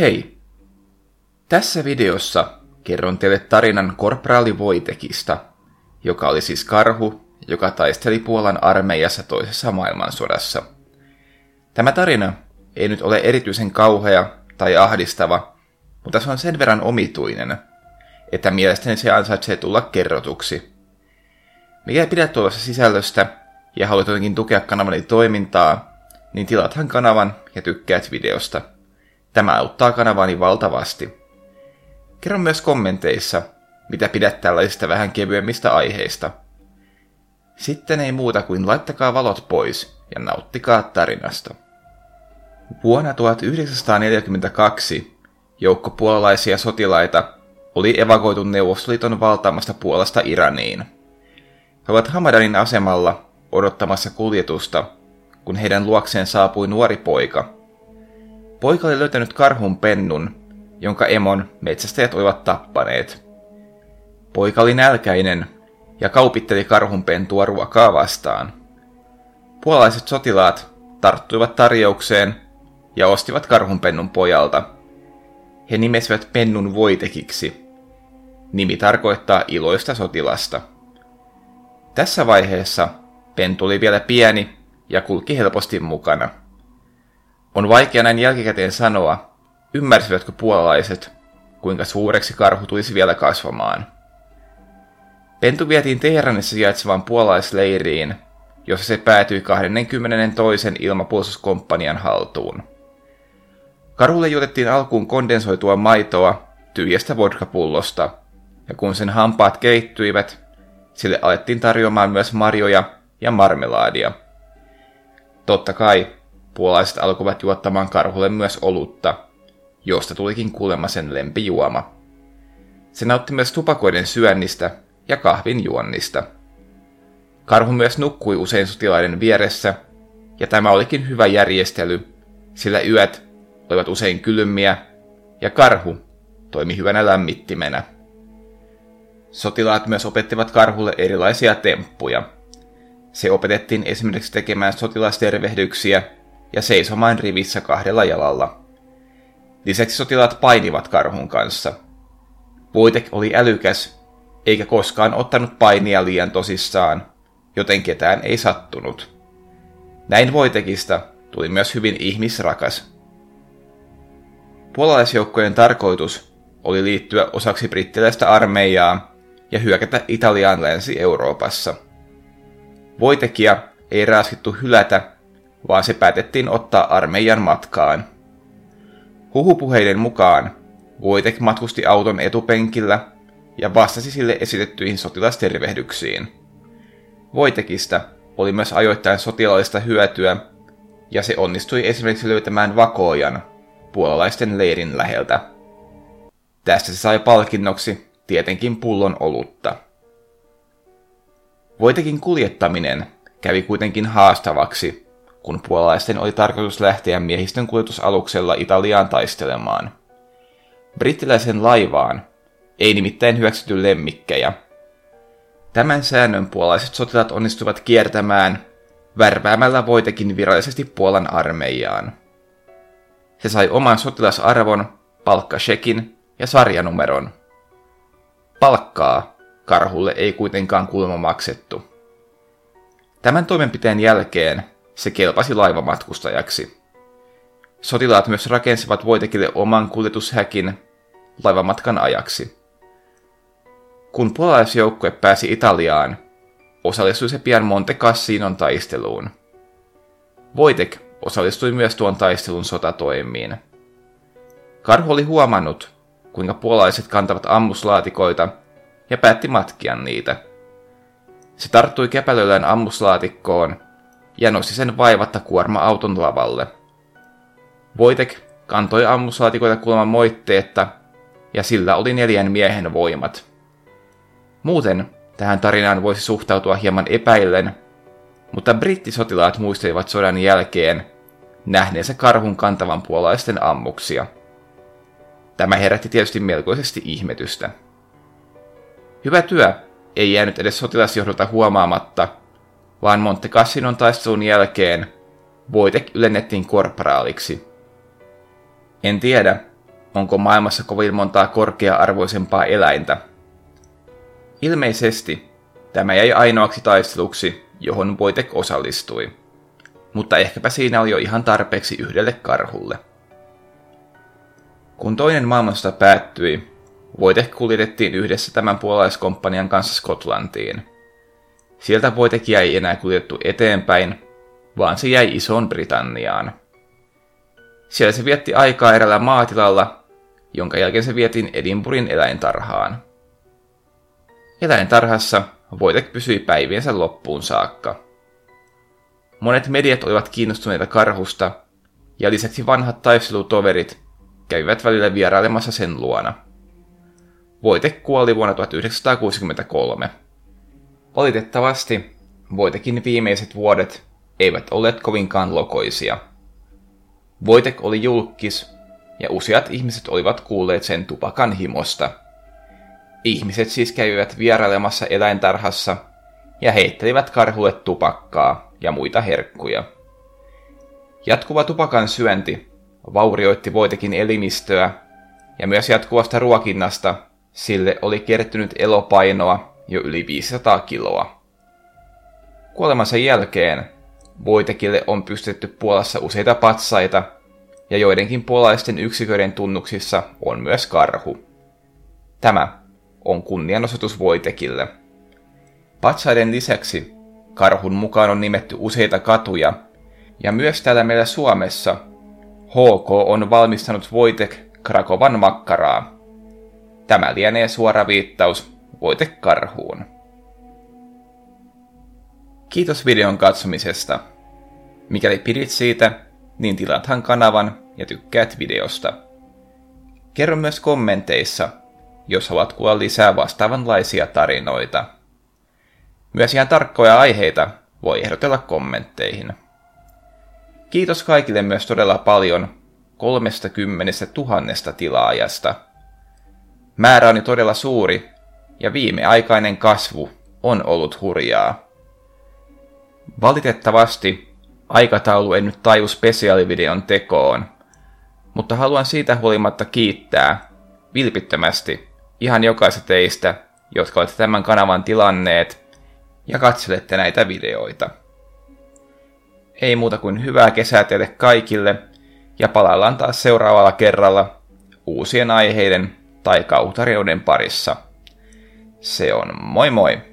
Hei! Tässä videossa kerron teille tarinan korporaali Voitekista, joka oli siis karhu, joka taisteli Puolan armeijassa toisessa maailmansodassa. Tämä tarina ei nyt ole erityisen kauhea tai ahdistava, mutta se on sen verran omituinen, että mielestäni se ansaitsee tulla kerrotuksi. Mikä pidät tuollaisesta sisällöstä ja haluat jotenkin tukea kanavani toimintaa, niin tilathan kanavan ja tykkäät videosta. Tämä auttaa kanavani valtavasti. Kerro myös kommenteissa, mitä pidät tällaisista vähän kevyemmistä aiheista. Sitten ei muuta kuin laittakaa valot pois ja nauttikaa tarinasta. Vuonna 1942 joukko puolalaisia sotilaita oli evakoitu Neuvostoliiton valtaamasta Puolasta Iraniin. He ovat Hamadanin asemalla odottamassa kuljetusta, kun heidän luokseen saapui nuori poika. Poika oli löytänyt karhun pennun, jonka emon metsästäjät olivat tappaneet. Poika oli nälkäinen ja kaupitteli karhun pentua ruokaa vastaan. Puolalaiset sotilaat tarttuivat tarjoukseen ja ostivat karhunpennun pojalta. He nimesivät pennun voitekiksi. Nimi tarkoittaa iloista sotilasta. Tässä vaiheessa pentu oli vielä pieni ja kulki helposti mukana. On vaikea näin jälkikäteen sanoa, ymmärsivätkö puolalaiset, kuinka suureksi karhu tulisi vielä kasvamaan. Pentu vietiin Teheranissa sijaitsevaan puolalaisleiriin, jossa se päätyi 22. ilmapuolustuskomppanian haltuun. Karhulle juotettiin alkuun kondensoitua maitoa tyhjästä vodkapullosta, ja kun sen hampaat keittyivät, sille alettiin tarjoamaan myös marjoja ja marmelaadia. Totta kai puolalaiset alkoivat juottamaan karhulle myös olutta, josta tulikin kuulemma sen lempijuoma. Se nautti myös tupakoiden syönnistä ja kahvin juonnista. Karhu myös nukkui usein sotilaiden vieressä, ja tämä olikin hyvä järjestely, sillä yöt olivat usein kylmiä, ja karhu toimi hyvänä lämmittimenä. Sotilaat myös opettivat karhulle erilaisia temppuja. Se opetettiin esimerkiksi tekemään sotilastervehdyksiä ja seisomaan rivissä kahdella jalalla. Lisäksi sotilaat painivat karhun kanssa. Voitek oli älykäs, eikä koskaan ottanut painia liian tosissaan, joten ketään ei sattunut. Näin Voitekista tuli myös hyvin ihmisrakas. Puolalaisjoukkojen tarkoitus oli liittyä osaksi brittiläistä armeijaa ja hyökätä Italiaan Länsi-Euroopassa. Voitekia ei raaskittu hylätä, vaan se päätettiin ottaa armeijan matkaan. Huhupuheiden mukaan Voitek matkusti auton etupenkillä ja vastasi sille esitettyihin sotilastervehdyksiin. Voitekista oli myös ajoittain sotilaallista hyötyä, ja se onnistui esimerkiksi löytämään vakoojan puolalaisten leirin läheltä. Tästä se sai palkinnoksi tietenkin pullon olutta. Voitekin kuljettaminen kävi kuitenkin haastavaksi, kun puolalaisten oli tarkoitus lähteä miehistön kuljetusaluksella Italiaan taistelemaan. Brittiläisen laivaan ei nimittäin hyväksytty lemmikkejä. Tämän säännön puolalaiset sotilaat onnistuivat kiertämään värväämällä voitekin virallisesti Puolan armeijaan. Se sai oman sotilasarvon, palkkashekin ja sarjanumeron. Palkkaa karhulle ei kuitenkaan kuulemma maksettu. Tämän toimenpiteen jälkeen se kelpasi laivamatkustajaksi. Sotilaat myös rakensivat Voitekille oman kuljetushäkin laivamatkan ajaksi. Kun puolalaisjoukkue pääsi Italiaan, osallistui se pian Monte Cassinon taisteluun. Voitek osallistui myös tuon taistelun sotatoimiin. Karhu oli huomannut, kuinka puolalaiset kantavat ammuslaatikoita ja päätti matkia niitä. Se tarttui käpälöllään ammuslaatikkoon ja nosti sen vaivatta kuorma-auton lavalle. Voitek kantoi ammuslaatikoita kuulemma moitteetta, ja sillä oli neljän miehen voimat. Muuten tähän tarinaan voisi suhtautua hieman epäillen, mutta brittisotilaat muistelivat sodan jälkeen nähneensä karhun kantavan puolaisten ammuksia. Tämä herätti tietysti melkoisesti ihmetystä. Hyvä työ ei jäänyt edes sotilasjohdolta huomaamatta, vaan Monte Cassinon taistelun jälkeen Voitek ylennettiin korporaaliksi. En tiedä, onko maailmassa kovin montaa korkea-arvoisempaa eläintä. Ilmeisesti tämä jäi ainoaksi taisteluksi, johon Voitek osallistui. Mutta ehkäpä siinä oli jo ihan tarpeeksi yhdelle karhulle. Kun toinen maailmansota päättyi, Voitek kuljetettiin yhdessä tämän puolalaiskomppanian kanssa Skotlantiin. Sieltä Voitek ei enää kuljettu eteenpäin, vaan se jäi Isoon Britanniaan. Siellä se vietti aikaa erällä maatilalla, jonka jälkeen se vietiin Edinburghin eläintarhaan. Eläintarhassa Voitek pysyi päiviensä loppuun saakka. Monet mediat olivat kiinnostuneita karhusta, ja lisäksi vanhat taistelutoverit kävivät välillä vierailemassa sen luona. Voite kuoli vuonna 1963. Valitettavasti Voitekin viimeiset vuodet eivät olleet kovinkaan lokoisia. Voitek oli julkis, ja useat ihmiset olivat kuulleet sen tupakan himosta. Ihmiset siis kävivät vierailemassa eläintarhassa ja heittelivät karhulle tupakkaa ja muita herkkuja. Jatkuva tupakan syönti vaurioitti Voitekin elimistöä, ja myös jatkuvasta ruokinnasta sille oli kertynyt elopainoa jo yli 500 kiloa. Kuolemansa jälkeen Voitekille on pystytty Puolassa useita patsaita, ja joidenkin puolalaisten yksiköiden tunnuksissa on myös karhu. Tämä on kunnianosoitus Voitekille. Patsaiden lisäksi karhun mukaan on nimetty useita katuja, ja myös täällä meillä Suomessa HK on valmistanut Voitek Krakovan makkaraa. Tämä lienee suora viittaus Voitek karhuun. Kiitos videon katsomisesta. Mikäli pidit siitä, niin tilathan kanavan ja tykkäät videosta. Kerro myös kommenteissa, jos haluat kuulla lisää vastaavanlaisia tarinoita. Myös ihan tarkkoja aiheita voi ehdotella kommentteihin. Kiitos kaikille myös todella paljon 30 tuhannesta tilaajasta. Määrä on todella suuri ja viimeaikainen kasvu on ollut hurjaa. Valitettavasti aikataulu ei nyt taju spesiaalivideon tekoon, mutta haluan siitä huolimatta kiittää vilpittömästi ihan jokaista teistä, jotka olette tämän kanavan tilanneet ja katselette näitä videoita. Ei muuta kuin hyvää kesää teille kaikille ja palaillaan taas seuraavalla kerralla uusien aiheiden tai kautarioiden parissa. Se on moi moi!